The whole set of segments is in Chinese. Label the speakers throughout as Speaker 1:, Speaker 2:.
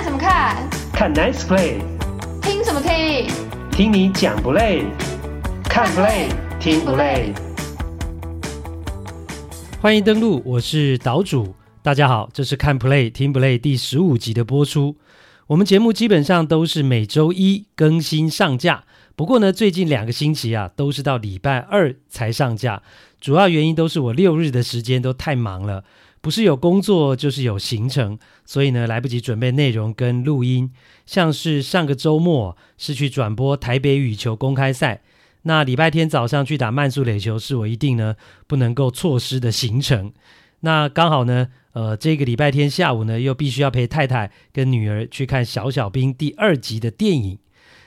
Speaker 1: 看什么看？
Speaker 2: 看 Nice Play。
Speaker 1: 听什么听？
Speaker 2: 听你讲不累？看 Play 听不累？欢迎登录，我是岛主。大家好，这是看 Play 听不累第十五集的播出。我们节目基本上都是每周一更新上架，不过呢，最近两个星期啊，都是到礼拜二才上架。主要原因都是我六日的时间都太忙了。不是有工作，就是有行程，所以呢，来不及准备内容跟录音。像是上个周末是去转播台北羽球公开赛，那礼拜天早上去打慢速垒球，是我一定呢不能够错失的行程。那刚好呢，呃，这个礼拜天下午呢，又必须要陪太太跟女儿去看《小小兵》第二集的电影。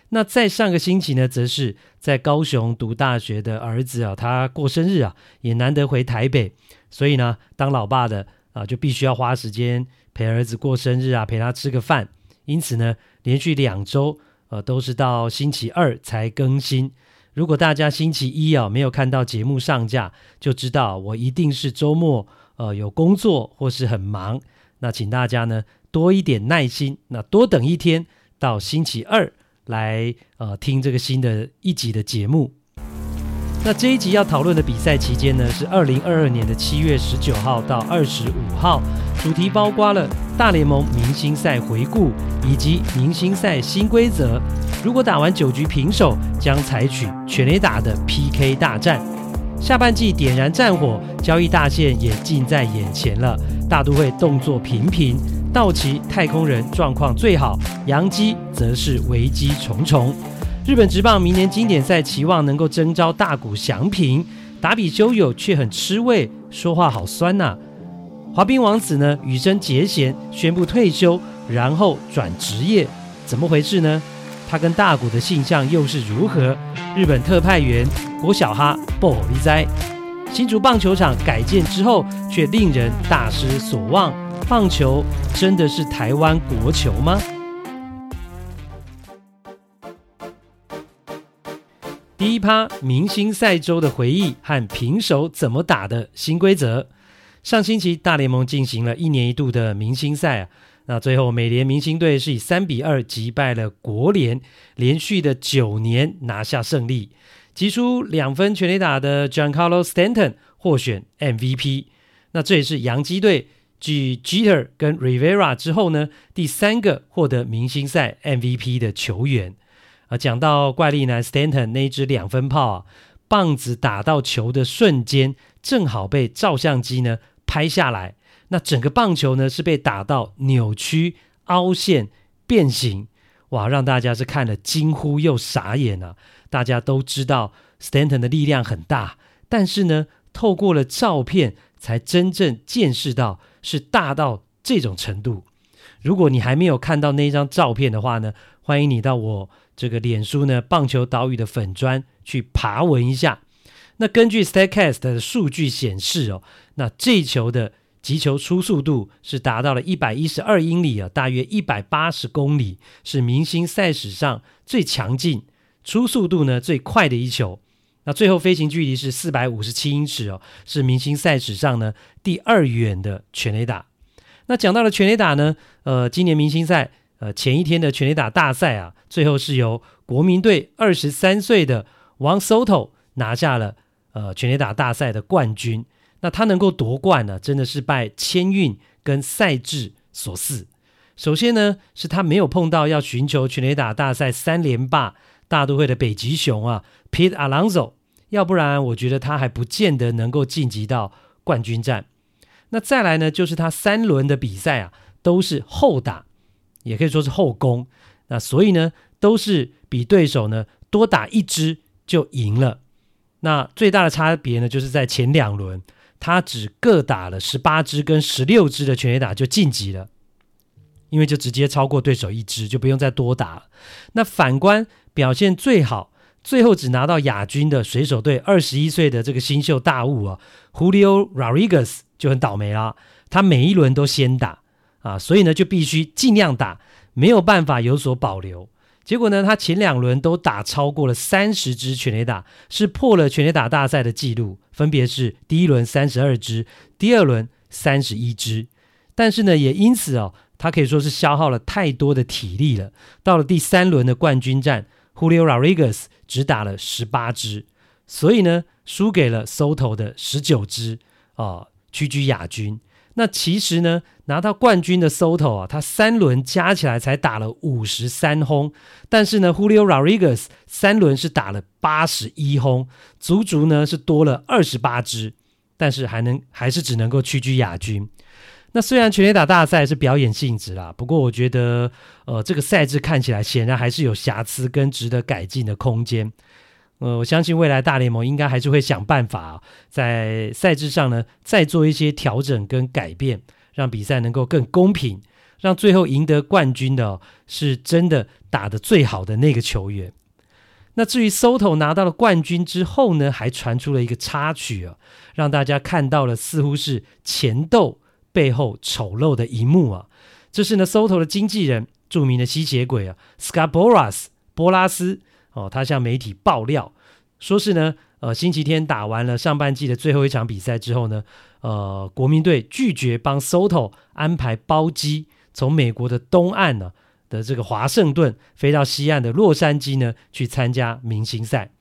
Speaker 2: 那在上个星期呢，则是在高雄读大学的儿子啊，他过生日啊，也难得回台北。所以呢，当老爸的啊，就必须要花时间陪儿子过生日啊，陪他吃个饭。因此呢，连续两周，呃，都是到星期二才更新。如果大家星期一啊没有看到节目上架，就知道我一定是周末呃有工作或是很忙。那请大家呢多一点耐心，那多等一天到星期二来呃听这个新的一集的节目。那这一集要讨论的比赛期间呢，是二零二二年的七月十九号到二十五号，主题包括了大联盟明星赛回顾以及明星赛新规则。如果打完九局平手，将采取全垒打的 PK 大战。下半季点燃战火，交易大限也近在眼前了。大都会动作频频，道奇、太空人状况最好，洋基则是危机重重。日本职棒明年经典赛期望能够征召大谷翔平，打比修有却很吃味，说话好酸呐、滑冰王子呢，羽生结弦宣布退休，然后转职业，怎么回事呢？他跟大谷的性向又是如何？日本特派员郭小哈不理哉。新竹棒球场改建之后，却令人大失所望。棒球真的是台湾国球吗？第一趴明星赛周的回忆和平手怎么打的新规则。上星期大联盟进行了一年一度的明星赛啊，那最后美联明星队是以三比二击败了国联，连续的九年拿下胜利。击出两分全垒打的 Giancarlo Stanton 获选 MVP。那这也是洋基队继 Jeter 跟 Rivera 之后呢，第三个获得明星赛 MVP 的球员。啊，讲到怪力男 Stanton 那一支两分炮啊，棒子打到球的瞬间，正好被照相机呢拍下来。那整个棒球呢是被打到扭曲、凹陷、变形，哇，让大家是看了惊呼又傻眼啊！大家都知道 Stanton 的力量很大，但是呢，透过了照片才真正见识到是大到这种程度。如果你还没有看到那一张照片的话呢，欢迎你到我。这个脸书呢，棒球岛屿的粉砖去爬文一下。那根据 Statcast 的数据显示哦，那这球的击球初速度是达到了一百一十二英里啊，大约一百八十公里，是明星赛史上最强劲、初速度呢最快的一球。那最后飞行距离是四百五十七英尺哦，是明星赛史上呢第二远的全垒打。那讲到了全垒打呢，呃，今年明星赛。呃，前一天的全垒打大赛啊，最后是由国民队二十三岁的王 Soto 拿下了呃全垒打大赛的冠军。那他能够夺冠呢，真的是拜签运跟赛制所赐。首先呢，是他没有碰到要寻求全垒打大赛三连霸大都会的北极熊啊，Pete Alonso，要不然我觉得他还不见得能够晋级到冠军战。那再来呢，就是他三轮的比赛啊，都是后打。也可以说是后攻，那所以呢，都是比对手呢多打一支就赢了。那最大的差别呢，就是在前两轮，他只各打了十八支跟十六支的全垒打就晋级了，因为就直接超过对手一支，就不用再多打。那反观表现最好，最后只拿到亚军的水手队二十一岁的这个新秀大物啊，Julio Rodriguez 就很倒霉啦，他每一轮都先打。啊，所以呢，就必须尽量打，没有办法有所保留。结果呢，他前两轮都打超过了三十支全垒打，是破了全垒打大赛的记录，分别是第一轮三十二支，第二轮三十一支。但是呢，也因此哦，他可以说是消耗了太多的体力了。到了第三轮的冠军战，Julio Rodriguez 只打了十八支，所以呢，输给了 Soto 的十九支，啊，屈居亚军。那其实呢，拿到冠军的 Soto 啊，他三轮加起来才打了五十三轰，但是呢，Julio Rodriguez 三轮是打了八十一轰，足足呢是多了二十八支，但是还能还是只能够屈居亚军。那虽然全垒打大赛是表演性质啦，不过我觉得，呃，这个赛制看起来显然还是有瑕疵跟值得改进的空间。呃，我相信未来大联盟应该还是会想办法啊，在赛制上呢再做一些调整跟改变，让比赛能够更公平，让最后赢得冠军的是真的打得最好的那个球员。那至于 Soto 拿到了冠军之后呢，还传出了一个插曲啊，让大家看到了似乎是前斗。背后丑陋的一幕啊！这是呢，Soto 的经纪人，著名的吸血鬼啊，Scarboras 波拉斯哦，他向媒体爆料，说是呢，呃，星期天打完了上半季的最后一场比赛之后呢，呃，国民队拒绝帮 Soto 安排包机，从美国的东岸呢的这个华盛顿飞到西岸的洛杉矶呢去参加明星赛。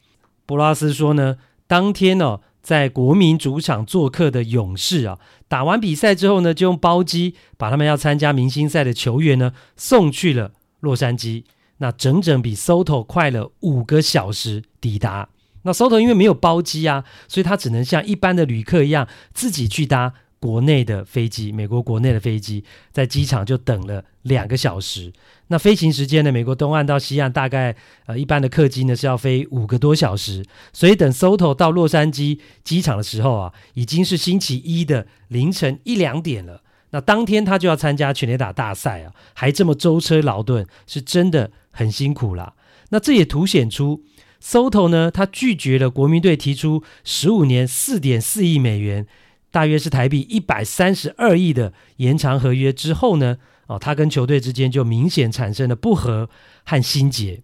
Speaker 2: 波拉斯说呢，当天呢、哦。在国民主场做客的勇士啊，打完比赛之后呢，就用包机把他们要参加明星赛的球员呢送去了洛杉矶。那整整比 Soto 快了五个小时抵达。那 Soto 因为没有包机啊，所以他只能像一般的旅客一样自己去搭。国内的飞机，美国国内的飞机，在机场就等了两个小时。那飞行时间呢？美国东岸到西岸大概呃，一般的客机呢是要飞五个多小时。所以等 Soto 到洛杉矶机场的时候啊，已经是星期一的凌晨一两点了。那当天他就要参加全垒打大赛啊，还这么舟车劳顿，是真的很辛苦啦。那这也凸显出 Soto 呢，他拒绝了国民队提出十五年四点四亿美元。大约是台币一百三十二亿的延长合约之后呢，哦，他跟球队之间就明显产生了不和和心结。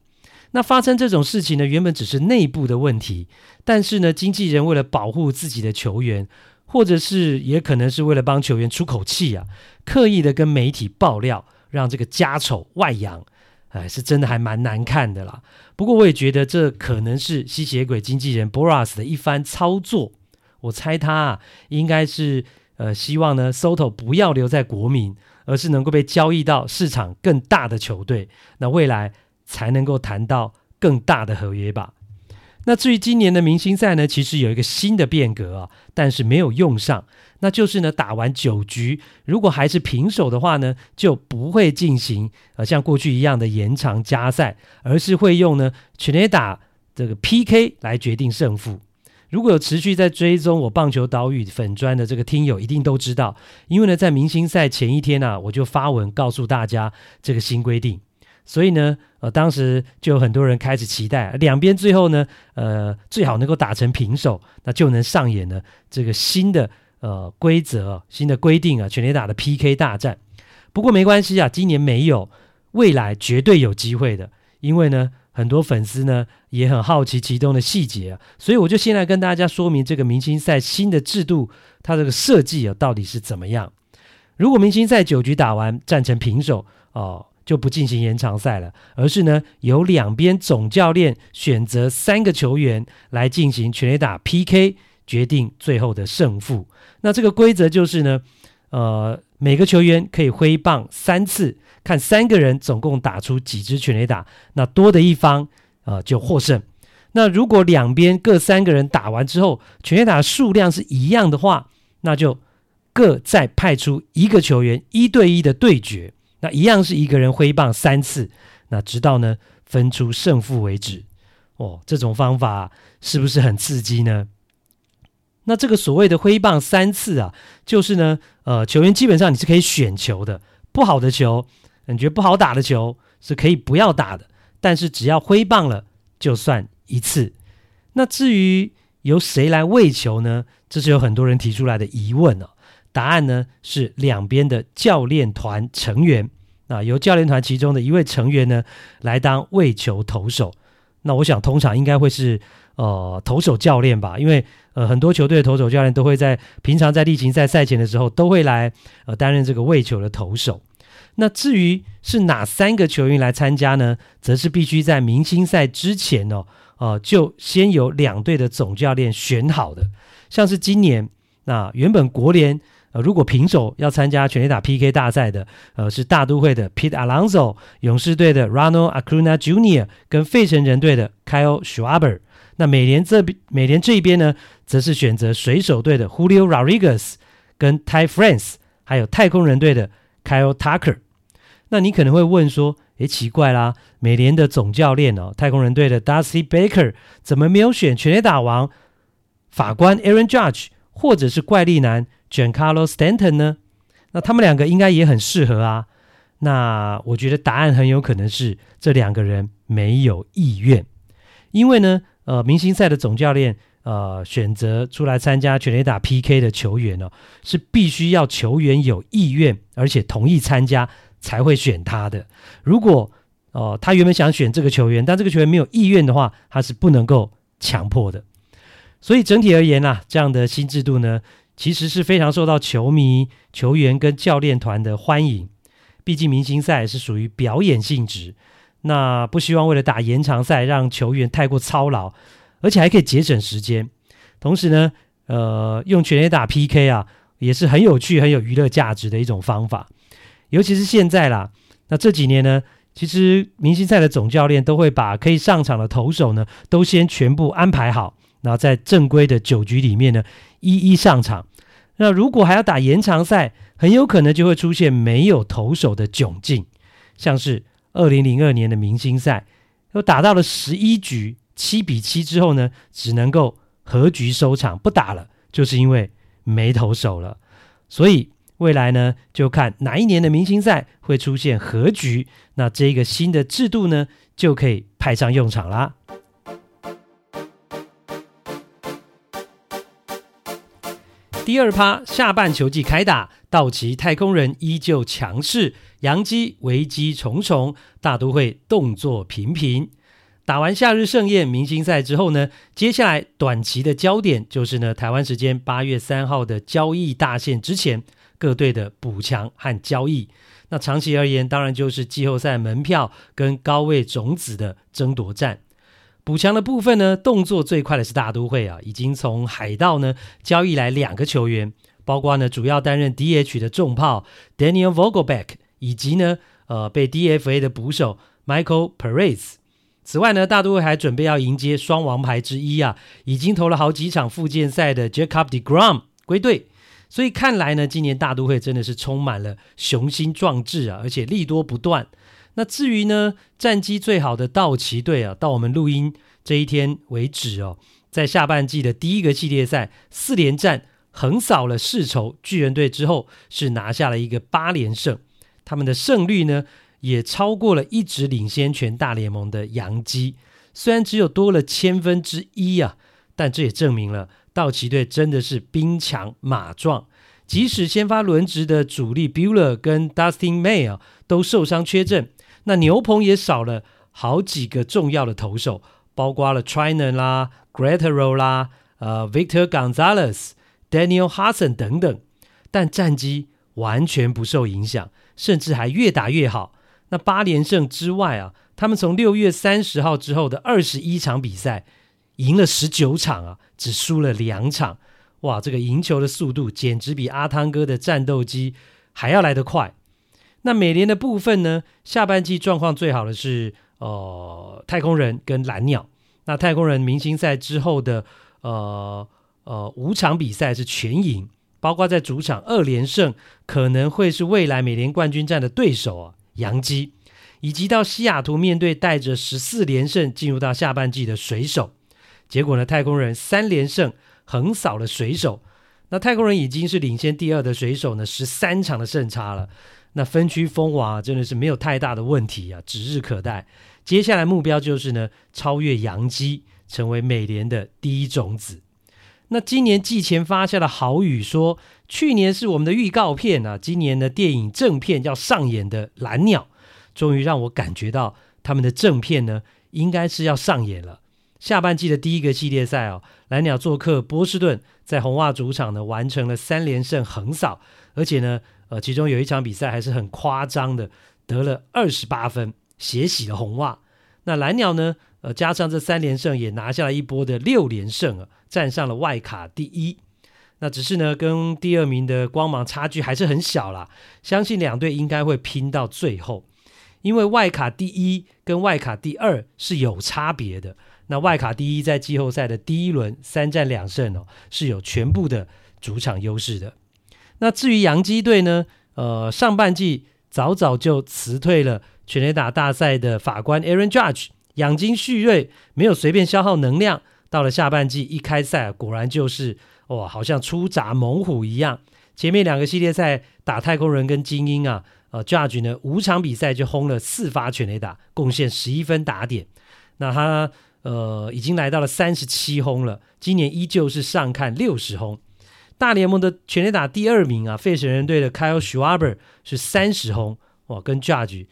Speaker 2: 那发生这种事情呢，原本只是内部的问题，但是呢，经纪人为了保护自己的球员，或者是也可能是为了帮球员出口气啊，刻意的跟媒体爆料，让这个家丑外扬，哎，是真的还蛮难看的啦。不过我也觉得这可能是吸血鬼经纪人 Boras 的一番操作。我猜他啊，应该是呃希望呢，Soto 不要留在国民，而是能够被交易到市场更大的球队，那未来才能够谈到更大的合约吧。那至于今年的明星赛呢，其实有一个新的变革啊，但是没有用上，那就是呢，打完九局，如果还是平手的话呢，就不会进行呃像过去一样的延长加赛，而是会用呢全垒打这个 PK 来决定胜负。如果有持续在追踪我棒球岛屿粉砖的这个听友，一定都知道，因为呢，在明星赛前一天啊，我就发文告诉大家这个新规定，所以呢，呃，当时就有很多人开始期待两边最后呢，呃，最好能够打成平手，那就能上演呢这个新的呃规则、新的规定啊，全垒打的 PK 大战。不过没关系啊，今年没有，未来绝对有机会的，因为呢。很多粉丝呢也很好奇其中的细节啊，所以我就先来跟大家说明这个明星赛新的制度，它这个设计啊到底是怎么样。如果明星赛九局打完战成平手哦，就不进行延长赛了，而是呢由两边总教练选择三个球员来进行全垒打 PK，决定最后的胜负。那这个规则就是呢，呃，每个球员可以挥棒三次。看三个人总共打出几支全垒打，那多的一方呃就获胜。那如果两边各三个人打完之后，全垒打数量是一样的话，那就各再派出一个球员一对一的对决。那一样是一个人挥棒三次，那直到呢分出胜负为止。哦，这种方法是不是很刺激呢？那这个所谓的挥棒三次啊，就是呢呃球员基本上你是可以选球的，不好的球。感觉不好打的球是可以不要打的，但是只要挥棒了就算一次。那至于由谁来喂球呢？这是有很多人提出来的疑问哦。答案呢是两边的教练团成员，那由教练团其中的一位成员呢来当喂球投手。那我想通常应该会是呃投手教练吧，因为呃很多球队的投手教练都会在平常在例行赛赛前的时候都会来呃担任这个喂球的投手。那至于是哪三个球员来参加呢？则是必须在明星赛之前哦，呃，就先有两队的总教练选好的。像是今年，那原本国联呃如果平手要参加全垒打 PK 大赛的，呃是大都会的 Pete Alonso，勇士队的 Ronald Acuna Jr. 跟费城人队的 Kyle Schwarber。那美联这边美联这一边呢，则是选择水手队的 Julio Rodriguez 跟 Ty France，还有太空人队的 Kyle Tucker。那你可能会问说，诶，奇怪啦，美联的总教练哦，太空人队的 Dusty Baker 怎么没有选全垒打王法官 Aaron Judge，或者是怪力男 Giancarlo Stanton 呢？那他们两个应该也很适合啊。那我觉得答案很有可能是这两个人没有意愿，因为呢，呃，明星赛的总教练呃选择出来参加全垒打 PK 的球员哦，是必须要球员有意愿，而且同意参加。才会选他的。如果哦、他原本想选这个球员，但这个球员没有意愿的话，他是不能够强迫的。所以整体而言啊，这样的新制度呢，其实是非常受到球迷、球员跟教练团的欢迎。毕竟明星赛是属于表演性质，那不希望为了打延长赛让球员太过操劳，而且还可以节省时间。同时呢，呃，用全垒打 PK 啊，也是很有趣、很有娱乐价值的一种方法。尤其是现在啦，那这几年呢，其实明星赛的总教练都会把可以上场的投手呢，都先全部安排好，然后在正规的九局里面呢，一一上场。那如果还要打延长赛，很有可能就会出现没有投手的窘境，像是二零零二年的明星赛，又打到了十一局七比七之后呢，只能够和局收场不打了，就是因为没投手了，所以。未来呢，就看哪一年的明星赛会出现和局，那这个新的制度呢，就可以派上用场啦。第二趴下半球季开打，道奇太空人依旧强势，洋基危机重重，大都会动作频频。打完夏日盛宴明星赛之后呢，接下来短期的焦点就是呢，台湾时间八月三号的交易大限之前。各队的补强和交易，那长期而言，当然就是季后赛门票跟高位种子的争夺战。补强的部分呢，动作最快的是大都会啊，已经从海盗呢交易来两个球员，包括呢主要担任 DH 的重炮 Daniel Vogelback，以及呢呃被 DFA 的捕手 Michael Perez。此外呢，大都会还准备要迎接双王牌之一啊，已经投了好几场复健赛的 Jacob deGrom 归队。所以看来呢，今年大都会真的是充满了雄心壮志啊，而且利多不断。那至于呢，战绩最好的道奇队啊，到我们录音这一天为止哦，在下半季的第一个系列赛四连战横扫了世仇巨人队之后，是拿下了一个八连胜。他们的胜率呢，也超过了一直领先全大联盟的洋基，虽然只有多了千分之一啊，但这也证明了。道奇队真的是兵强马壮，即使先发轮值的主力 Buehler 跟 Dustin May 啊都受伤缺阵，那牛棚也少了好几个重要的投手，包括了 Treinen 啦、Gratterall 啦、呃 Victor Gonzalez、Daniel Hudson 等等，但战绩完全不受影响，甚至还越打越好。那八连胜之外啊，他们从六月三十号之后的二十一场比赛。赢了十九场啊，只输了两场，哇！这个赢球的速度简直比阿汤哥的战斗机还要来得快。那美联的部分呢？下半季状况最好的是呃太空人跟蓝鸟。那太空人明星赛之后的呃呃五场比赛是全赢，包括在主场二连胜，可能会是未来美联冠军战的对手啊，洋基，以及到西雅图面对带着十四连胜进入到下半季的水手。结果呢，太空人三连胜横扫了水手。那太空人已经是领先第二的水手呢，十三场的胜差了。那分区封王真的是没有太大的问题啊，指日可待。接下来目标就是呢，超越洋基，成为美联的第一种子。那今年季前发下的豪语说，去年是我们的预告片啊，今年的电影正片要上演的蓝鸟，终于让我感觉到他们的正片呢，应该是要上演了。下半季的第一个系列赛哦，蓝鸟做客波士顿，在红袜主场呢完成了三连胜横扫，而且呢，呃，其中有一场比赛还是很夸张的，得了二十八分，血洗了红袜。那蓝鸟呢？呃，加上这三连胜，也拿下了一波的六连胜啊，站上了外卡第一。那只是呢，跟第二名的光芒差距还是很小啦。相信两队应该会拼到最后，因为外卡第一跟外卡第二是有差别的。那外卡第一在季后赛的第一轮三战两胜哦，是有全部的主场优势的。那至于洋基队呢？呃，上半季早早就辞退了全垒打大赛的法官 Aaron Judge，养精蓄锐，没有随便消耗能量。到了下半季一开赛，果然就是哇，好像出闸猛虎一样。前面两个系列赛打太空人跟精英啊，呃，Judge 呢五场比赛就轰了四发全垒打，贡献十一分打点。那他呃已经来到了三十七轰了，今年依旧是上看六十轰。大联盟的全垒打第二名啊，费城人队的 Kyle Schwarber 是三十轰，哇，跟 Judge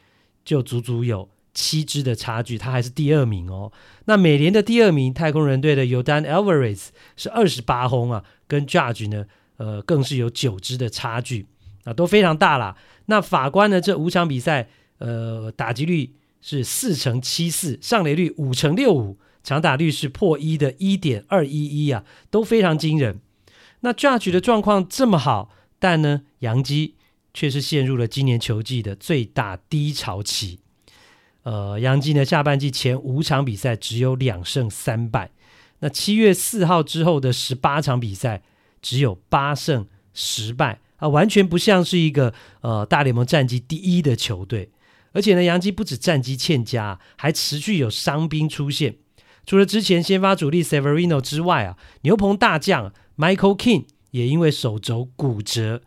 Speaker 2: 就足足有七支的差距，他还是第二名哦。那美联的第二名太空人队的 Yordan Alvarez 是二十八轰啊，跟 Judge 呢，呃，更是有九支的差距啊，都非常大啦。那法官呢，这五场比赛，呃，打击率是四成七四，上垒率五成六五，长打率是破一的一点二一一啊，都非常惊人。那 Judge 的状况这么好，但呢，洋基却是陷入了今年球季的最大低潮期。呃，洋基呢，下半季前五场比赛只有两胜三败，那七月四号之后的十八场比赛只有八胜十败啊，完全不像是一个呃大联盟战绩第一的球队。而且呢，洋基不止战绩欠佳，还持续有伤兵出现。除了之前先发主力 Severino 之外啊，牛棚大将。Michael King 也因为手肘骨折，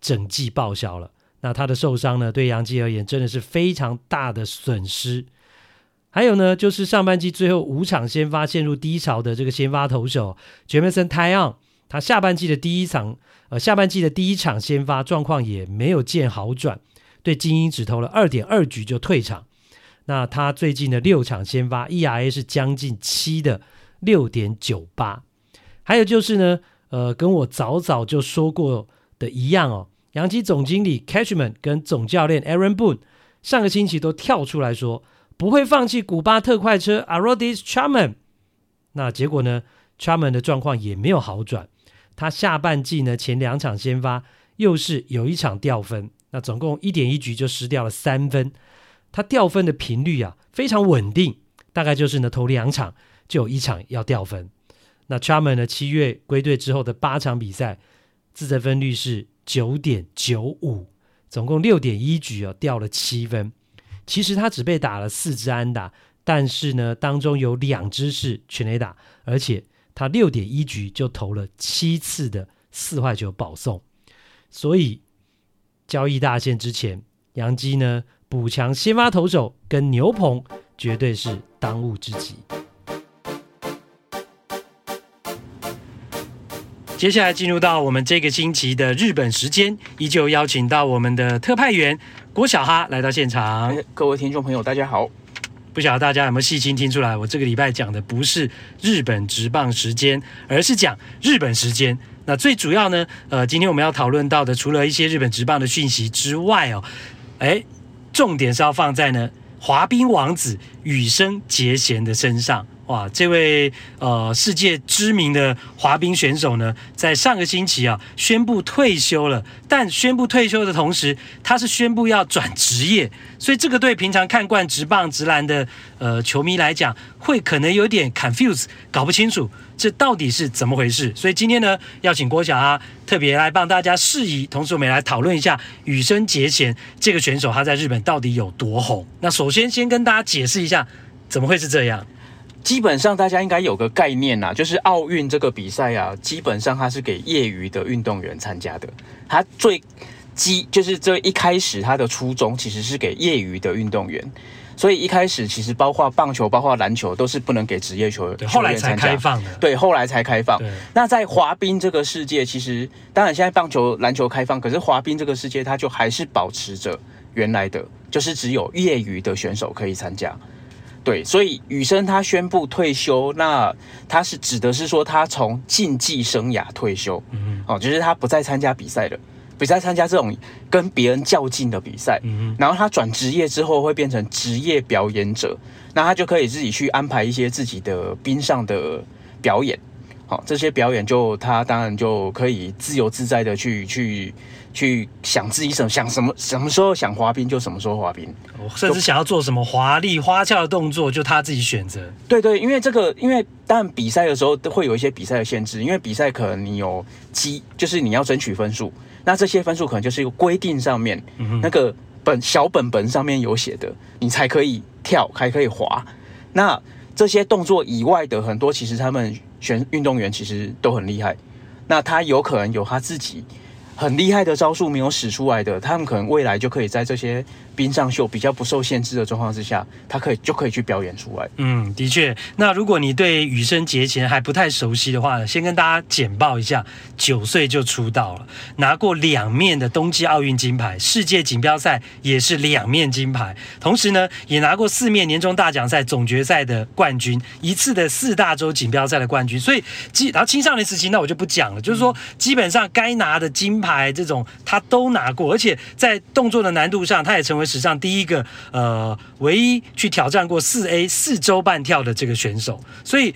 Speaker 2: 整季报销了。那他的受伤呢，对洋基而言真的是非常大的损失。还有呢，就是上半季最后五场先发陷入低潮的这个先发投手 Jameson taon 他下半季的第一场，呃，下半季的第一场先发状况也没有见好转，对精英只投了二点二局就退场。那他最近的六场先发 ERA 是将近七的六点九八。还有就是呢。呃，跟我早早就说过的一样哦，洋基总经理 Cashman 跟总教练 Aaron Boone 上个星期都跳出来说不会放弃古巴特快车 Arodis Chapman。那结果呢，Charman 的状况也没有好转，他下半季呢前两场先发又是有一场掉分，那总共一点一局就失掉了三分，他掉分的频率啊非常稳定，大概就是呢头两场就有一场要掉分。那 Charman 呢？七月归队之后的八场比赛，自责分率是九点九五，总共六点一局哦，掉了七分。其实他只被打了四支安打，但是呢，当中有两支是全垒打，而且他六点一局就投了七次的四坏球保送。所以交易大限之前，洋基呢补强先发投手跟牛棚，绝对是当务之急。接下来进入到我们这个星期的日本时间，依旧邀请到我们的特派员郭小哈来到现场。
Speaker 1: 各位听众朋友，大家好。
Speaker 2: 不晓得大家有没有细心听出来，我这个礼拜讲的不是日本职棒时间，而是讲日本时间。那最主要呢，呃，今天我们要讨论到的，除了一些日本职棒的讯息之外哦，哎，重点是要放在呢滑冰王子羽生结弦的身上。哇，这位呃世界知名的滑冰选手呢，在上个星期啊宣布退休了。但宣布退休的同时，他是宣布要转职业，所以这个对平常看惯直棒直篮的呃球迷来讲，会可能有点 confuse，搞不清楚这到底是怎么回事。所以今天呢，要请郭小哈特别来帮大家释疑，同时我们也来讨论一下羽生结弦这个选手他在日本到底有多红。那首先先跟大家解释一下，怎么会是这样？
Speaker 1: 基本上大家应该有个概念呐，就是奥运这个比赛啊，基本上它是给业余的运动员参加的。它最基就是这一开始它的初衷其实是给业余的运动员，所以一开始其实包括棒球、包括篮球都是不能给职业球员，
Speaker 2: 后来才开放的。
Speaker 1: 对，后来才开放。那在滑冰这个世界，其实当然现在棒球、篮球开放，可是滑冰这个世界它就还是保持着原来的，就是只有业余的选手可以参加。对，所以雨生他宣布退休，那他是指的是说他从竞技生涯退休，嗯，哦，就是他不再参加比赛了，不再参加这种跟别人较劲的比赛，
Speaker 2: 嗯哼，
Speaker 1: 然后他转职业之后会变成职业表演者，那他就可以自己去安排一些自己的冰上的表演。好，这些表演就他当然就可以自由自在的去去去想自己什么想什么什么时候想滑冰就什么时候滑冰，
Speaker 2: 甚至想要做什么华丽花俏的动作就他自己选择。
Speaker 1: 对对，因为这个，因为当然比赛的时候都会有一些比赛的限制，因为比赛可能你有积，就是你要争取分数，那这些分数可能就是一个规定上面，嗯、那个本小本本上面有写的，你才可以跳，还可以滑。那这些动作以外的很多，其实他们。选运动员其实都很厉害，那他有可能有他自己很厉害的招数没有使出来的，他们可能未来就可以在这些。冰上秀比较不受限制的状况之下，他可以就可以去表演出来。
Speaker 2: 嗯，的确。那如果你对羽生结弦还不太熟悉的话，先跟大家简报一下：九岁就出道了，拿过两面的冬季奥运金牌，世界锦标赛也是两面金牌，同时呢，也拿过四面年终大奖赛总决赛的冠军，一次的四大洲锦标赛的冠军。所以，基然后青少年时期那我就不讲了，就是说基本上该拿的金牌这种他都拿过，而且在动作的难度上，他也成为。史上第一个呃，唯一去挑战过四 A 四周半跳的这个选手，所以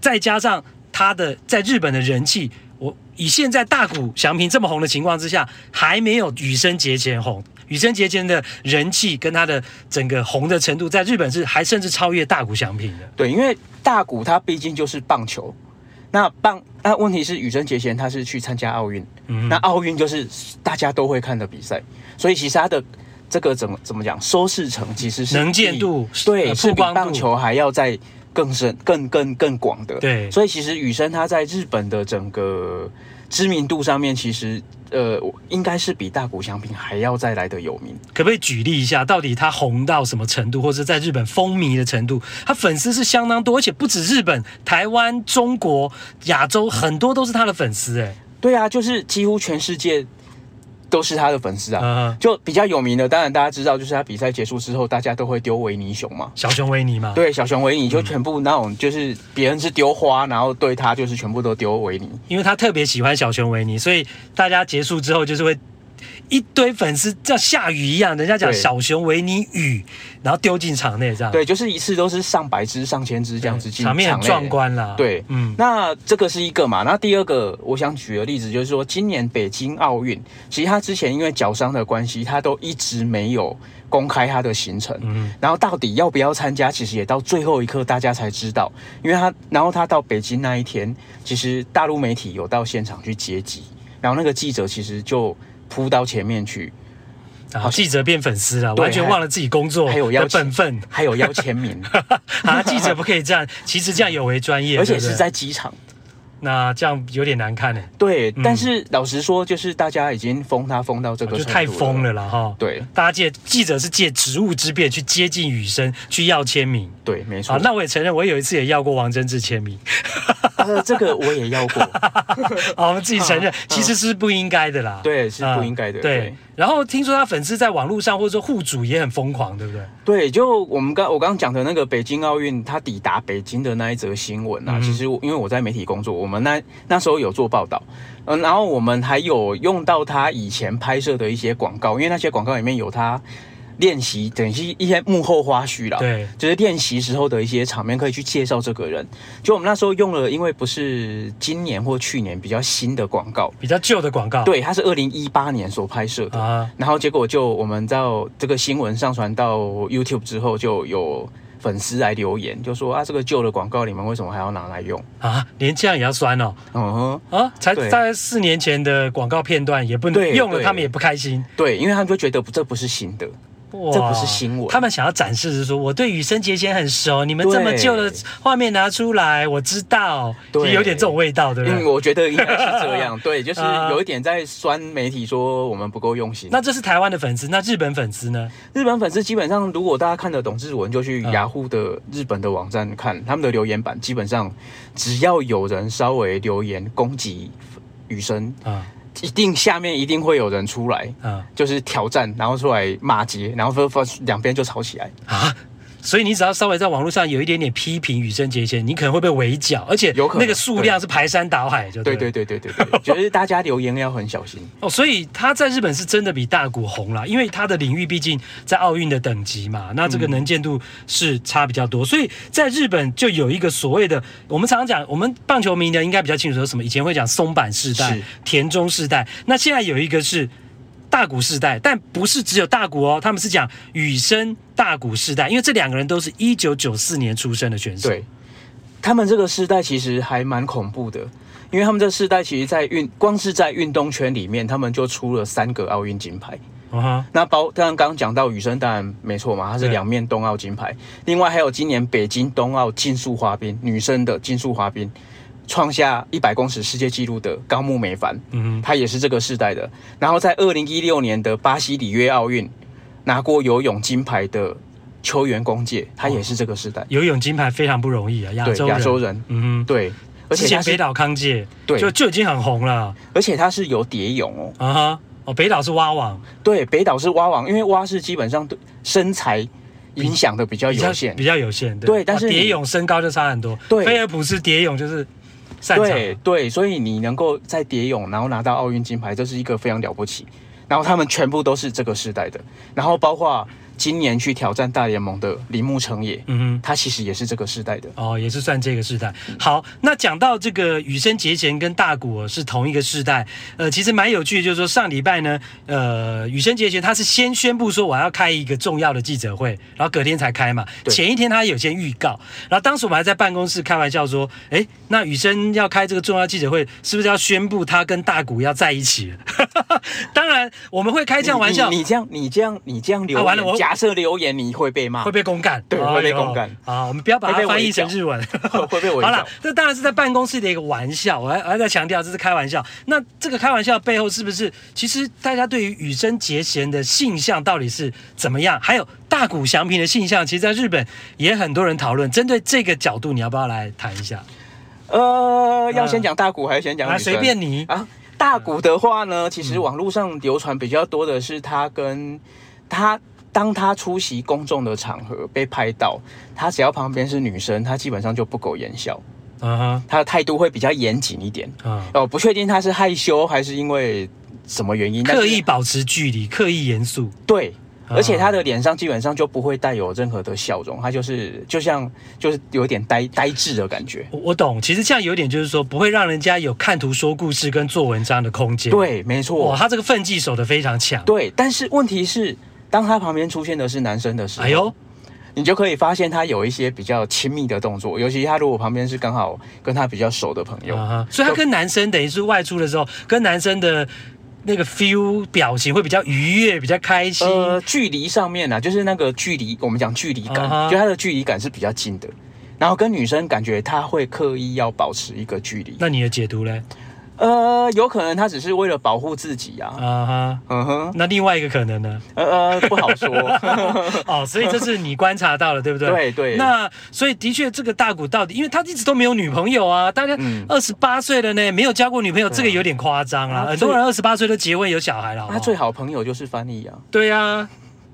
Speaker 2: 再加上他的在日本的人气，我以现在大谷翔平这么红的情况之下，还没有羽生结弦红。羽生结弦的人气跟他的整个红的程度，在日本是还甚至超越大谷翔平的。
Speaker 1: 对，因为大谷他毕竟就是棒球，那棒那问题是羽生结弦他是去参加奥运，嗯、那奥运就是大家都会看的比赛，所以其实他的。这个怎么怎么讲？收视层其实是
Speaker 2: 能见度
Speaker 1: 对，是比棒球还要再更深、更更更广的。
Speaker 2: 对，
Speaker 1: 所以其实雨生他在日本的整个知名度上面，其实呃，应该是比大谷翔平还要再来的有名。
Speaker 2: 可不可以举例一下，到底他红到什么程度，或者在日本风靡的程度？他粉丝是相当多，而且不止日本、台湾、中国、亚洲，很多都是他的粉丝。哎，
Speaker 1: 对啊，就是几乎全世界。都是他的粉丝啊，就比较有名的，当然大家知道，就是他比赛结束之后，大家都会丢维尼熊嘛，
Speaker 2: 小熊维尼嘛，
Speaker 1: 对，小熊维尼就全部那种，就是别人是丢花，然后对他就是全部都丢维尼，
Speaker 2: 因为他特别喜欢小熊维尼，所以大家结束之后就是会。一堆粉丝像下雨一样，人家讲小熊维尼雨，然后丢进场内这样。
Speaker 1: 对，就是一次都是上百只、上千只这样子进场，
Speaker 2: 场面很壮观啦。
Speaker 1: 对，嗯，那这个是一个嘛？那第二个，我想举的例子就是说，今年北京奥运，其实他之前因为脚伤的关系，他都一直没有公开他的行程。嗯，然后到底要不要参加，其实也到最后一刻大家才知道，因为他，然后他到北京那一天，其实大陆媒体有到现场去接机，然后那个记者其实就。扑到前面去，
Speaker 2: 然后记者变粉丝了，完全忘了自己工作还有要本分，
Speaker 1: 还有要签名
Speaker 2: 啊！记者不可以这样，其实这样有违专业，
Speaker 1: 而且是在机场。
Speaker 2: 那这样有点难看呢。
Speaker 1: 对，但是老实说，就是大家已经封他封到这个
Speaker 2: 就太疯了了哈。
Speaker 1: 对，
Speaker 2: 大家借记者是借职务之便去接近雨生，去要签名。
Speaker 1: 对，没错。
Speaker 2: 那我也承认，我有一次也要过王贞治签名。
Speaker 1: 呃，这个我也要过。
Speaker 2: 好，我们自己承认，其实是不应该的啦。
Speaker 1: 对，是不应该的。
Speaker 2: 对。然后听说他粉丝在网络上或者说户主也很疯狂，对不对？
Speaker 1: 对，就我们刚我刚刚讲的那个北京奥运，他抵达北京的那一则新闻啊，嗯、其实因为我在媒体工作，我们那那时候有做报道，嗯，然后我们还有用到他以前拍摄的一些广告，因为那些广告里面有他。练习等于是一些幕后花絮啦，
Speaker 2: 对，
Speaker 1: 就是练习时候的一些场面，可以去介绍这个人。就我们那时候用了，因为不是今年或去年比较新的广告，
Speaker 2: 比较旧的广告，
Speaker 1: 对，它是二零一八年所拍摄的。啊，然后结果就我们到这个新闻上传到 YouTube 之后，就有粉丝来留言，就说啊，这个旧的广告你们为什么还要拿来用
Speaker 2: 啊？连这样也要酸哦？嗯哼，啊，才
Speaker 1: 对
Speaker 2: 大概四年前的广告片段也不能用了，他们也不开心。
Speaker 1: 对，因为他们就觉得这不是新的。哇这不是新闻，
Speaker 2: 他们想要展示的是说，我对羽生结弦很熟，你们这么旧的画面拿出来，我知道，对，有点这种味道，对不对？
Speaker 1: 嗯，我觉得应该是这样，对，就是有一点在酸媒体说我们不够用心。
Speaker 2: 那这是台湾的粉丝，那日本粉丝呢？
Speaker 1: 日本粉丝基本上，如果大家看得懂日文，就去雅虎的日本的网站看他们的留言板，基本上只要有人稍微留言攻击雨生啊。一定下面一定会有人出来，嗯，就是挑战，然后出来骂街，然后分分两边就吵起来。
Speaker 2: 啊，所以你只要稍微在网络上有一点点批评羽生结弦，你可能会被围剿，而且那个数量是排山倒海，就对
Speaker 1: 对对对对对，觉得大家留言要很小心
Speaker 2: 哦。所以他在日本是真的比大谷红了，因为他的领域毕竟在奥运的等级嘛，那这个能见度是差比较多，所以在日本就有一个所谓的，我们常常讲，我们棒球迷呢应该比较清楚说什么，以前会讲松坂世代、田中世代，那现在有一个是。大谷世代，但不是只有大谷哦，他们是讲羽生大谷世代，因为这两个人都是一九九四年出生的选手。
Speaker 1: 对，他们这个世代其实还蛮恐怖的，因为他们这个世代其实，在运光是在运动圈里面，他们就出了三个奥运金牌。Uh huh. 那包当然刚刚讲到羽生，当然没错嘛，他是两面冬奥金牌。另外还有今年北京冬奥竞速滑冰女生的竞速滑冰。创下一百公尺世界纪录的高木美帆，嗯哼，她也是这个世代的。然后在二零一六年的巴西里约奥运拿过游泳金牌的秋元公介，他也是这个世代。
Speaker 2: 游泳金牌非常不容易啊，亚洲
Speaker 1: 亚洲人，嗯哼，对。而且
Speaker 2: 北岛康介，对，就就已经很红了。
Speaker 1: 而且他是有蝶泳哦，啊哈，
Speaker 2: 哦，北岛是蛙王，
Speaker 1: 对，北岛是蛙王，因为蛙是基本上对身材影响的比较有限，
Speaker 2: 比较有限，
Speaker 1: 对。但是
Speaker 2: 蝶泳身高就差很多，对，菲尔普斯蝶泳就是。
Speaker 1: 对对，所以你能够在蝶泳，然后拿到奥运金牌，这是一个非常了不起。然后他们全部都是这个时代的，然后包括。今年去挑战大联盟的铃木成也，嗯哼，他其实也是这个时代的
Speaker 2: 哦，也是算这个时代。好，那讲到这个羽生结弦跟大谷是同一个世代，呃，其实蛮有趣的，就是说上礼拜呢，呃，羽生结弦他是先宣布说我要开一个重要的记者会，然后隔天才开嘛，前一天他有先预告，然后当时我们还在办公室开玩笑说，哎，那羽生要开这个重要记者会，是不是要宣布他跟大谷要在一起？当然我们会开这样玩笑，
Speaker 1: 你，这样你这样你这样留、啊、完了我。假设留言你会被骂，
Speaker 2: 会被公干，
Speaker 1: 对，会被公干。
Speaker 2: 啊，我们不要把它翻译成日文，
Speaker 1: 会被我。
Speaker 2: 好了，这当然是在办公室的一个玩笑，我还我还在强调这是开玩笑。那这个开玩笑背后是不是，其实大家对于羽生结弦的性向到底是怎么样？还有大谷祥平的性向，其实在日本也很多人讨论。针对这个角度，你要不要来谈一下？
Speaker 1: 呃，要先讲大谷还是先讲？
Speaker 2: 随便你啊。
Speaker 1: 大谷的话呢，其实网络上流传比较多的是他跟他。当他出席公众的场合被拍到，他只要旁边是女生，他基本上就不苟言笑。嗯哼、uh，huh. 他的态度会比较严谨一点。嗯、uh，huh. 哦，不确定他是害羞还是因为什么原因，
Speaker 2: 刻意保持距离，刻意严肃。
Speaker 1: 对，而且他的脸上基本上就不会带有任何的笑容，他就是就像就是有点呆呆滞的感觉。
Speaker 2: 我懂，其实这样有点就是说不会让人家有看图说故事跟做文章的空间。
Speaker 1: 对，没错。
Speaker 2: 哇，他这个分际守得非常强。
Speaker 1: 对，但是问题是。当他旁边出现的是男生的时候，哎呦，你就可以发现他有一些比较亲密的动作，尤其他如果旁边是刚好跟他比较熟的朋友，啊、
Speaker 2: 所以他跟男生等于是外出的时候，跟男生的那个 feel 表情会比较愉悦，比较开心。
Speaker 1: 呃，距离上面啊，就是那个距离，我们讲距离感，啊、哈就他的距离感是比较近的，然后跟女生感觉他会刻意要保持一个距离。
Speaker 2: 那你的解读呢？
Speaker 1: 呃，有可能他只是为了保护自己呀。啊哈，嗯哼。
Speaker 2: 那另外一个可能呢？
Speaker 1: 呃呃，不好说。
Speaker 2: 哦，所以这是你观察到了，对不对？
Speaker 1: 对对。
Speaker 2: 那所以的确，这个大谷到底，因为他一直都没有女朋友啊，大家二十八岁了呢，没有交过女朋友，这个有点夸张啦。很多人二十八岁都结婚有小孩了。
Speaker 1: 他最好朋友就是翻译啊。
Speaker 2: 对呀。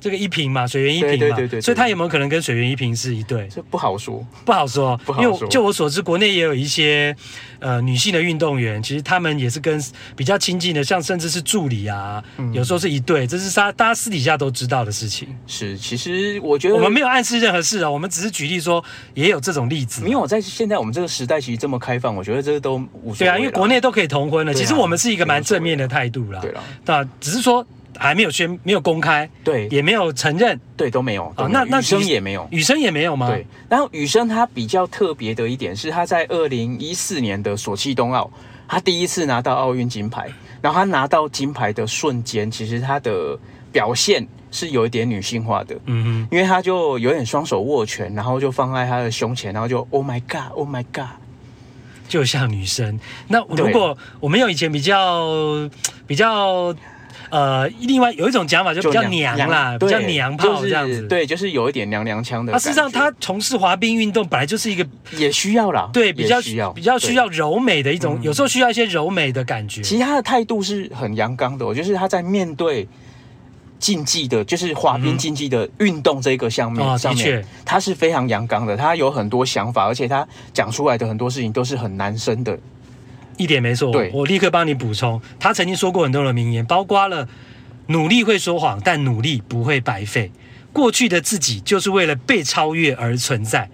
Speaker 2: 这个一平嘛，水源一平嘛，对对对对，所以他有没有可能跟水源一平是一对？
Speaker 1: 这不好说，
Speaker 2: 不好说，不好说。因为就我所知，国内也有一些呃女性的运动员，其实他们也是跟比较亲近的，像甚至是助理啊，嗯、有时候是一对，这是大大家私底下都知道的事情。
Speaker 1: 是，其实我觉得
Speaker 2: 我们没有暗示任何事啊，我们只是举例说，也有这种例子。
Speaker 1: 没有在现在我们这个时代，其实这么开放，我觉得这个都无所谓。
Speaker 2: 对啊，因为国内都可以同婚了，啊、其实我们是一个蛮正面的态度啦。对啊，只是说。还没有宣，没有公开，
Speaker 1: 对，
Speaker 2: 也没有承认，
Speaker 1: 对，都没有。啊，那那羽生也没有，
Speaker 2: 羽生也没有吗？
Speaker 1: 对。然后羽生他比较特别的一点是，他在二零一四年的索契冬奥，他第一次拿到奥运金牌。然后他拿到金牌的瞬间，其实他的表现是有一点女性化的，嗯嗯，因为他就有点双手握拳，然后就放在他的胸前，然后就 Oh my God，Oh my God，
Speaker 2: 就像女生。那如果我们有以前比较比较。呃，另外有一种讲法就比较娘啦，娘比较娘炮这样子，
Speaker 1: 就是，对，就是有一点娘娘腔的。啊，
Speaker 2: 事实上，他从事滑冰运动本来就是一个
Speaker 1: 也需要啦，
Speaker 2: 对，比较
Speaker 1: 需要，
Speaker 2: 比较需要柔美的一种，有时候需要一些柔美的感觉。
Speaker 1: 其实他的态度是很阳刚的，我就是他在面对竞技的，就是滑冰竞技的运动这个项目上面，他是非常阳刚的，他有很多想法，而且他讲出来的很多事情都是很男生的。
Speaker 2: 一点没错，我立刻帮你补充。他曾经说过很多的名言，包括了努力会说谎，但努力不会白费。过去的自己就是为了被超越而存在。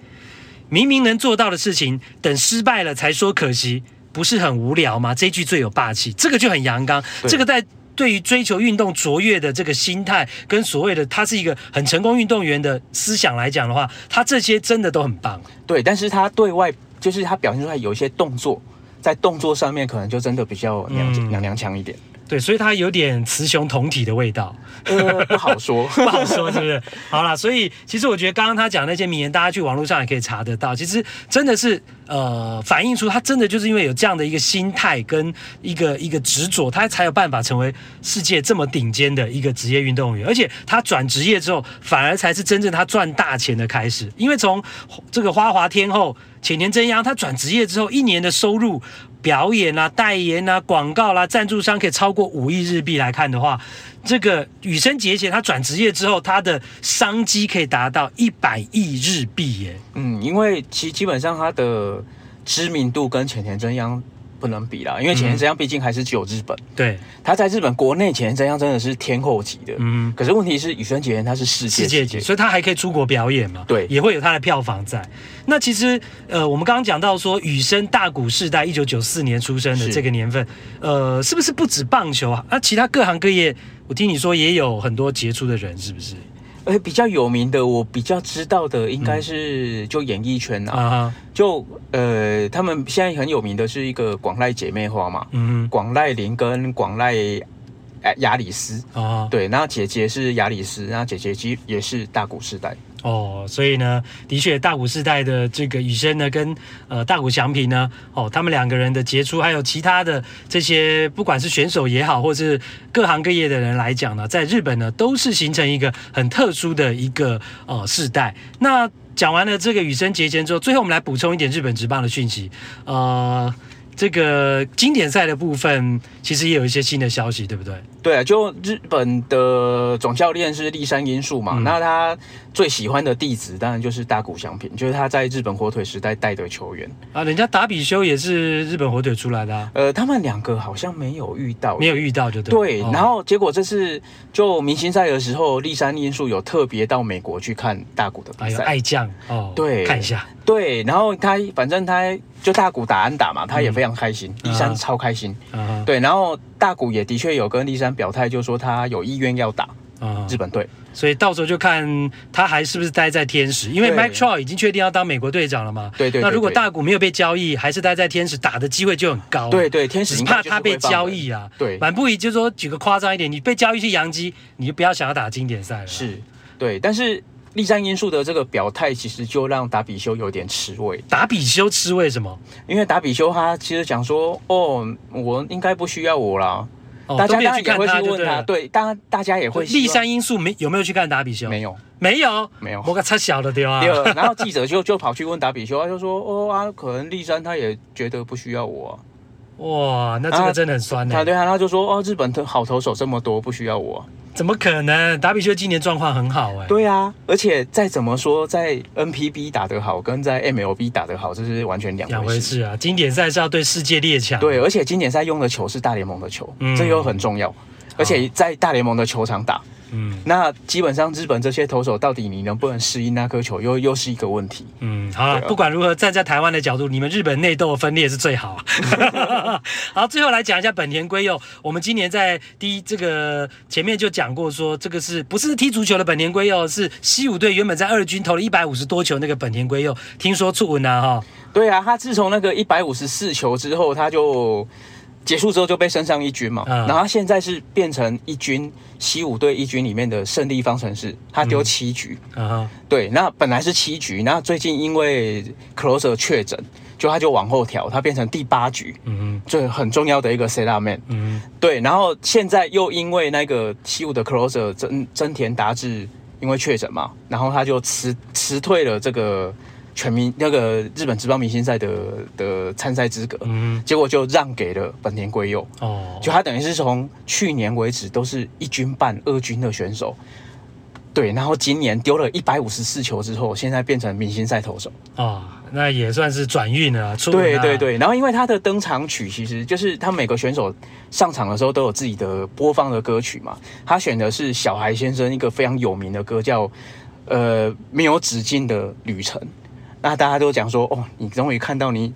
Speaker 2: 明明能做到的事情，等失败了才说可惜，不是很无聊吗？这句最有霸气，这个就很阳刚。这个在对于追求运动卓越的这个心态，跟所谓的他是一个很成功运动员的思想来讲的话，他这些真的都很棒。
Speaker 1: 对，但是他对外就是他表现出来有一些动作。在动作上面，可能就真的比较娘娘娘腔一点。
Speaker 2: 对，所以他有点雌雄同体的味道，
Speaker 1: 呃，不好说，
Speaker 2: 不好说，是不是？好啦，所以其实我觉得刚刚他讲那些名言，大家去网络上也可以查得到。其实真的是呃，反映出他真的就是因为有这样的一个心态跟一个一个执着，他才有办法成为世界这么顶尖的一个职业运动员。而且他转职业之后，反而才是真正他赚大钱的开始。因为从这个花滑天后浅田真央，他转职业之后，一年的收入。表演啊、代言啊、广告啦、啊、赞助商可以超过五亿日币来看的话，这个羽生结弦他转职业之后，他的商机可以达到一百亿日币耶。
Speaker 1: 嗯，因为其基本上他的知名度跟浅田真央。不能比啦，因为前田真央毕竟还是只有日本。
Speaker 2: 对，
Speaker 1: 他在日本国内，前田真央真的是天后级的。嗯，可是问题是羽生结弦他是世世界级，
Speaker 2: 所以他还可以出国表演嘛？
Speaker 1: 对，
Speaker 2: 也会有他的票房在。那其实，呃，我们刚刚讲到说羽生大谷世代一九九四年出生的这个年份，呃，是不是不止棒球啊？啊其他各行各业，我听你说也有很多杰出的人，是不是？
Speaker 1: 呃，比较有名的，我比较知道的应该是就演艺圈啊，嗯、就呃，他们现在很有名的是一个广濑姐妹花嘛，嗯，广濑铃跟广濑雅里斯。啊，对，那姐姐是雅里斯，那姐姐其实也是大谷世代。
Speaker 2: 哦，所以呢，的确，大谷世代的这个羽生呢，跟呃大谷翔平呢，哦，他们两个人的杰出，还有其他的这些，不管是选手也好，或是各行各业的人来讲呢，在日本呢，都是形成一个很特殊的一个呃世代。那讲完了这个羽生结弦之后，最后我们来补充一点日本职棒的讯息，呃。这个经典赛的部分，其实也有一些新的消息，对不对？
Speaker 1: 对啊，就日本的总教练是立山英树嘛，嗯、那他最喜欢的弟子当然就是大谷翔平，就是他在日本火腿时代带的球员
Speaker 2: 啊。人家达比修也是日本火腿出来的啊。
Speaker 1: 呃，他们两个好像没有遇到，
Speaker 2: 没有遇到就对。
Speaker 1: 对，然后结果这次就明星赛的时候，立山英树有特别到美国去看大谷的比赛，
Speaker 2: 爱将哦，
Speaker 1: 对，
Speaker 2: 看一下。
Speaker 1: 对，然后他反正他就大谷打安打嘛，他也非常开心，栗山超开心。嗯、对，然后大谷也的确有跟栗山表态，就说他有意愿要打日本队，
Speaker 2: 所以到时候就看他还是不是待在天使，因为 Mike Trout 已经确定要当美国队长了嘛。
Speaker 1: 对对。
Speaker 2: 那如果大谷没有被交易，还是待在天使，打的机会就很高。
Speaker 1: 对对，天使
Speaker 2: 只怕他被交易啊。
Speaker 1: 对，
Speaker 2: 蛮不宜，就是说举个夸张一点，你被交易去洋基，你就不要想要打经典赛了。
Speaker 1: 是，对，但是。栗山英树的这个表态，其实就让达比修有点吃味。
Speaker 2: 达比修吃味什么？
Speaker 1: 因为达比修他其实讲说，哦，我应该不需要我啦。哦、大家也会去问他，对，当然大家也会。
Speaker 2: 栗山因素没有没有去看达比修？
Speaker 1: 没有，
Speaker 2: 没有，
Speaker 1: 没有。
Speaker 2: 我个差小的对啊。
Speaker 1: 然后记者就就跑去问达比修，他就说，哦啊，可能栗山他也觉得不需要我、啊。
Speaker 2: 哇，那这个真的很酸呢。
Speaker 1: 他对啊，他就说，哦，日本的好投手这么多，不需要我、啊。
Speaker 2: 怎么可能？达比修今年状况很好哎、欸。
Speaker 1: 对啊，而且再怎么说，在 NPB 打得好，跟在 MLB 打得好，这是完全两回事。两回事
Speaker 2: 啊！经典赛是要对世界列强。
Speaker 1: 对，而且经典赛用的球是大联盟的球，嗯、这又很重要。而且在大联盟的球场打。嗯，那基本上日本这些投手到底你能不能适应那颗球，又又是一个问题。
Speaker 2: 嗯，好了，啊、不管如何，站在台湾的角度，你们日本内斗分裂是最好。好，最后来讲一下本田圭佑。我们今年在第一这个前面就讲过说，说这个是不是踢足球的本田圭佑？是西武队原本在二军投了一百五十多球那个本田圭佑，听说出文啊哈。
Speaker 1: 对啊，他自从那个一百五十四球之后，他就。结束之后就被升上一军嘛，嗯、然后他现在是变成一军西武队一军里面的胜利方程式，他丢七局，嗯。嗯、对，那本来是七局，那最近因为 closer 确诊，就他就往后调，他变成第八局，嗯，最很重要的一个 setup man，嗯，对，然后现在又因为那个西武的 closer 真真田达志因为确诊嘛，然后他就辞辞退了这个。全民那个日本职棒明星赛的的参赛资格，嗯，结果就让给了本田圭佑。哦，就他等于是从去年为止都是一军半二军的选手。对，然后今年丢了一百五十四球之后，现在变成明星赛投手
Speaker 2: 哦，那也算是转运了。
Speaker 1: 对对对，然后因为他的登场曲其实就是他每个选手上场的时候都有自己的播放的歌曲嘛，他选的是小孩先生一个非常有名的歌，叫呃没有止境的旅程。那大家都讲说，哦，你终于看到你。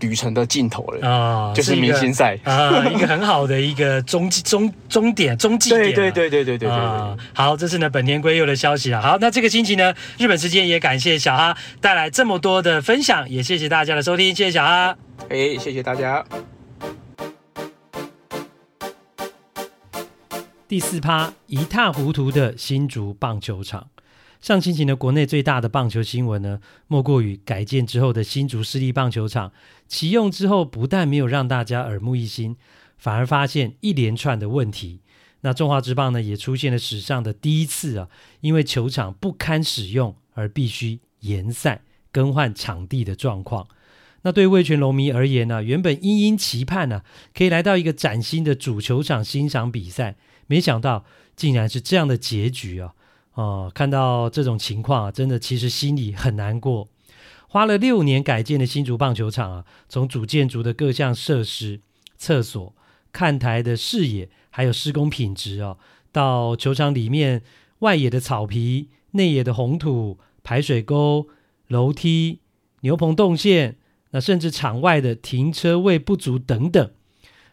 Speaker 1: 旅程的尽头了啊，就是明星赛
Speaker 2: 啊，一个很好的一个终终终点终极点。
Speaker 1: 对对对对对对对。
Speaker 2: 好，这是呢本田圭佑的消息啊。好，那这个星期呢，日本时间也感谢小哈带来这么多的分享，也谢谢大家的收听，谢谢小哈。
Speaker 1: 哎，谢谢大家。
Speaker 2: 第四趴，一塌糊涂的新竹棒球场。上星期呢，国内最大的棒球新闻呢，莫过于改建之后的新竹市立棒球场启用之后，不但没有让大家耳目一新，反而发现一连串的问题。那中华职棒呢，也出现了史上的第一次啊，因为球场不堪使用而必须延赛更换场地的状况。那对味全龙迷而言呢，原本殷殷期盼呢，可以来到一个崭新的主球场欣赏比赛，没想到竟然是这样的结局啊！哦，看到这种情况啊，真的其实心里很难过。花了六年改建的新竹棒球场啊，从主建筑的各项设施、厕所、看台的视野，还有施工品质哦，到球场里面外野的草皮、内野的红土、排水沟、楼梯、牛棚动线，那甚至场外的停车位不足等等。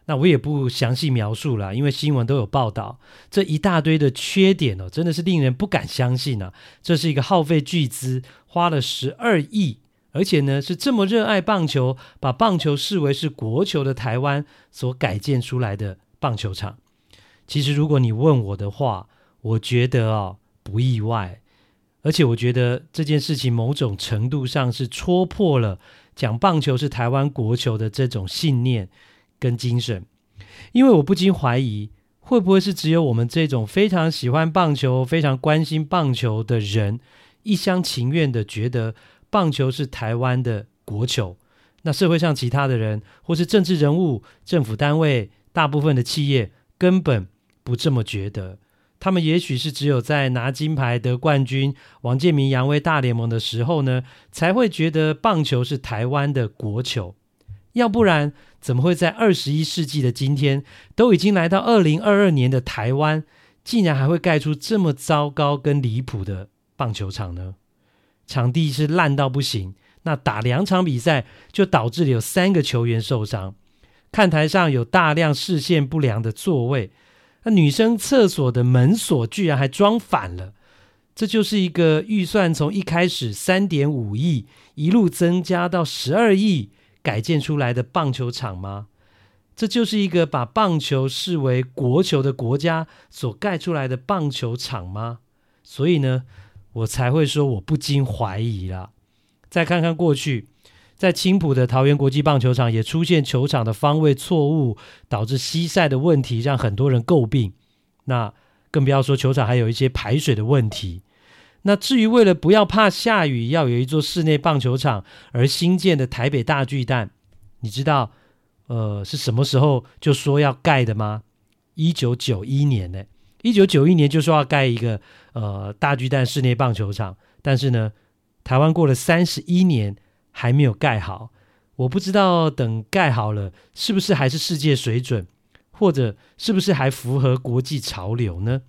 Speaker 2: 那我也不详细描述了，因为新闻都有报道这一大堆的缺点哦，真的是令人不敢相信啊！这是一个耗费巨资，花了十二亿，而且呢是这么热爱棒球，把棒球视为是国球的台湾所改建出来的棒球场。其实如果你问我的话，我觉得哦不意外，而且我觉得这件事情某种程度上是戳破了讲棒球是台湾国球的这种信念。跟精神，因为我不禁怀疑，会不会是只有我们这种非常喜欢棒球、非常关心棒球的人，一厢情愿的觉得棒球是台湾的国球？那社会上其他的人，或是政治人物、政府单位、大部分的企业，根本不这么觉得。他们也许是只有在拿金牌、得冠军、王建民扬威大联盟的时候呢，才会觉得棒球是台湾的国球。要不然，怎么会在二十一世纪的今天，都已经来到二零二二年的台湾，竟然还会盖出这么糟糕跟离谱的棒球场呢？场地是烂到不行，那打两场比赛就导致了有三个球员受伤，看台上有大量视线不良的座位，那女生厕所的门锁居然还装反了，这就是一个预算从一开始三点五亿一路增加到十二亿。改建出来的棒球场吗？这就是一个把棒球视为国球的国家所盖出来的棒球场吗？所以呢，我才会说我不禁怀疑了。再看看过去，在青浦的桃园国际棒球场也出现球场的方位错误，导致西晒的问题，让很多人诟病。那更不要说球场还有一些排水的问题。那至于为了不要怕下雨，要有一座室内棒球场而新建的台北大巨蛋，你知道，呃，是什么时候就说要盖的吗？一九九一年呢，一九九一年就说要盖一个呃大巨蛋室内棒球场，但是呢，台湾过了三十一年还没有盖好，我不知道等盖好了是不是还是世界水准，或者是不是还符合国际潮流呢？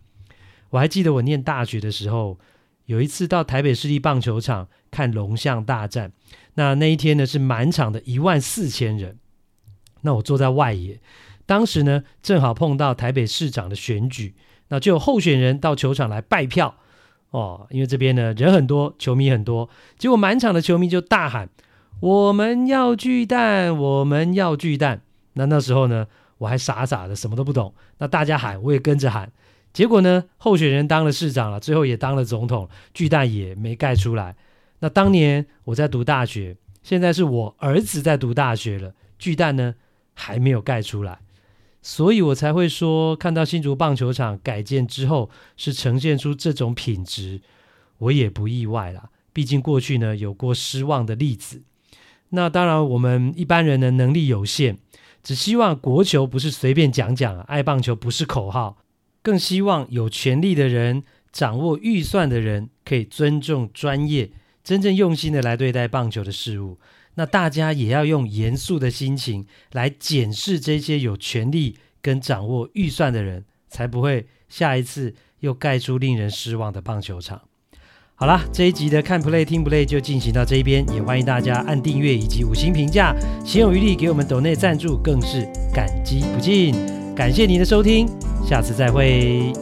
Speaker 2: 我还记得我念大学的时候。有一次到台北市立棒球场看龙象大战，那那一天呢是满场的一万四千人，那我坐在外野，当时呢正好碰到台北市长的选举，那就有候选人到球场来拜票哦，因为这边呢人很多，球迷很多，结果满场的球迷就大喊：“我们要巨蛋，我们要巨蛋！”那那时候呢我还傻傻的什么都不懂，那大家喊我也跟着喊。结果呢，候选人当了市长了，最后也当了总统，巨蛋也没盖出来。那当年我在读大学，现在是我儿子在读大学了，巨蛋呢还没有盖出来，所以我才会说，看到新竹棒球场改建之后是呈现出这种品质，我也不意外啦。毕竟过去呢有过失望的例子。那当然，我们一般人的能力有限，只希望国球不是随便讲讲，爱棒球不是口号，更希望有权力的人、掌握预算的人可以尊重专业，真正用心的来对待棒球的事物。那大家也要用严肃的心情来检视这些有权力跟掌握预算的人，才不会下一次又盖出令人失望的棒球场。好啦，这一集的看 play 听 play 就进行到这一边，也欢迎大家按订阅以及五星评价，行有余力给我们抖内赞助，更是感激不尽。感谢您的收听，下次再会。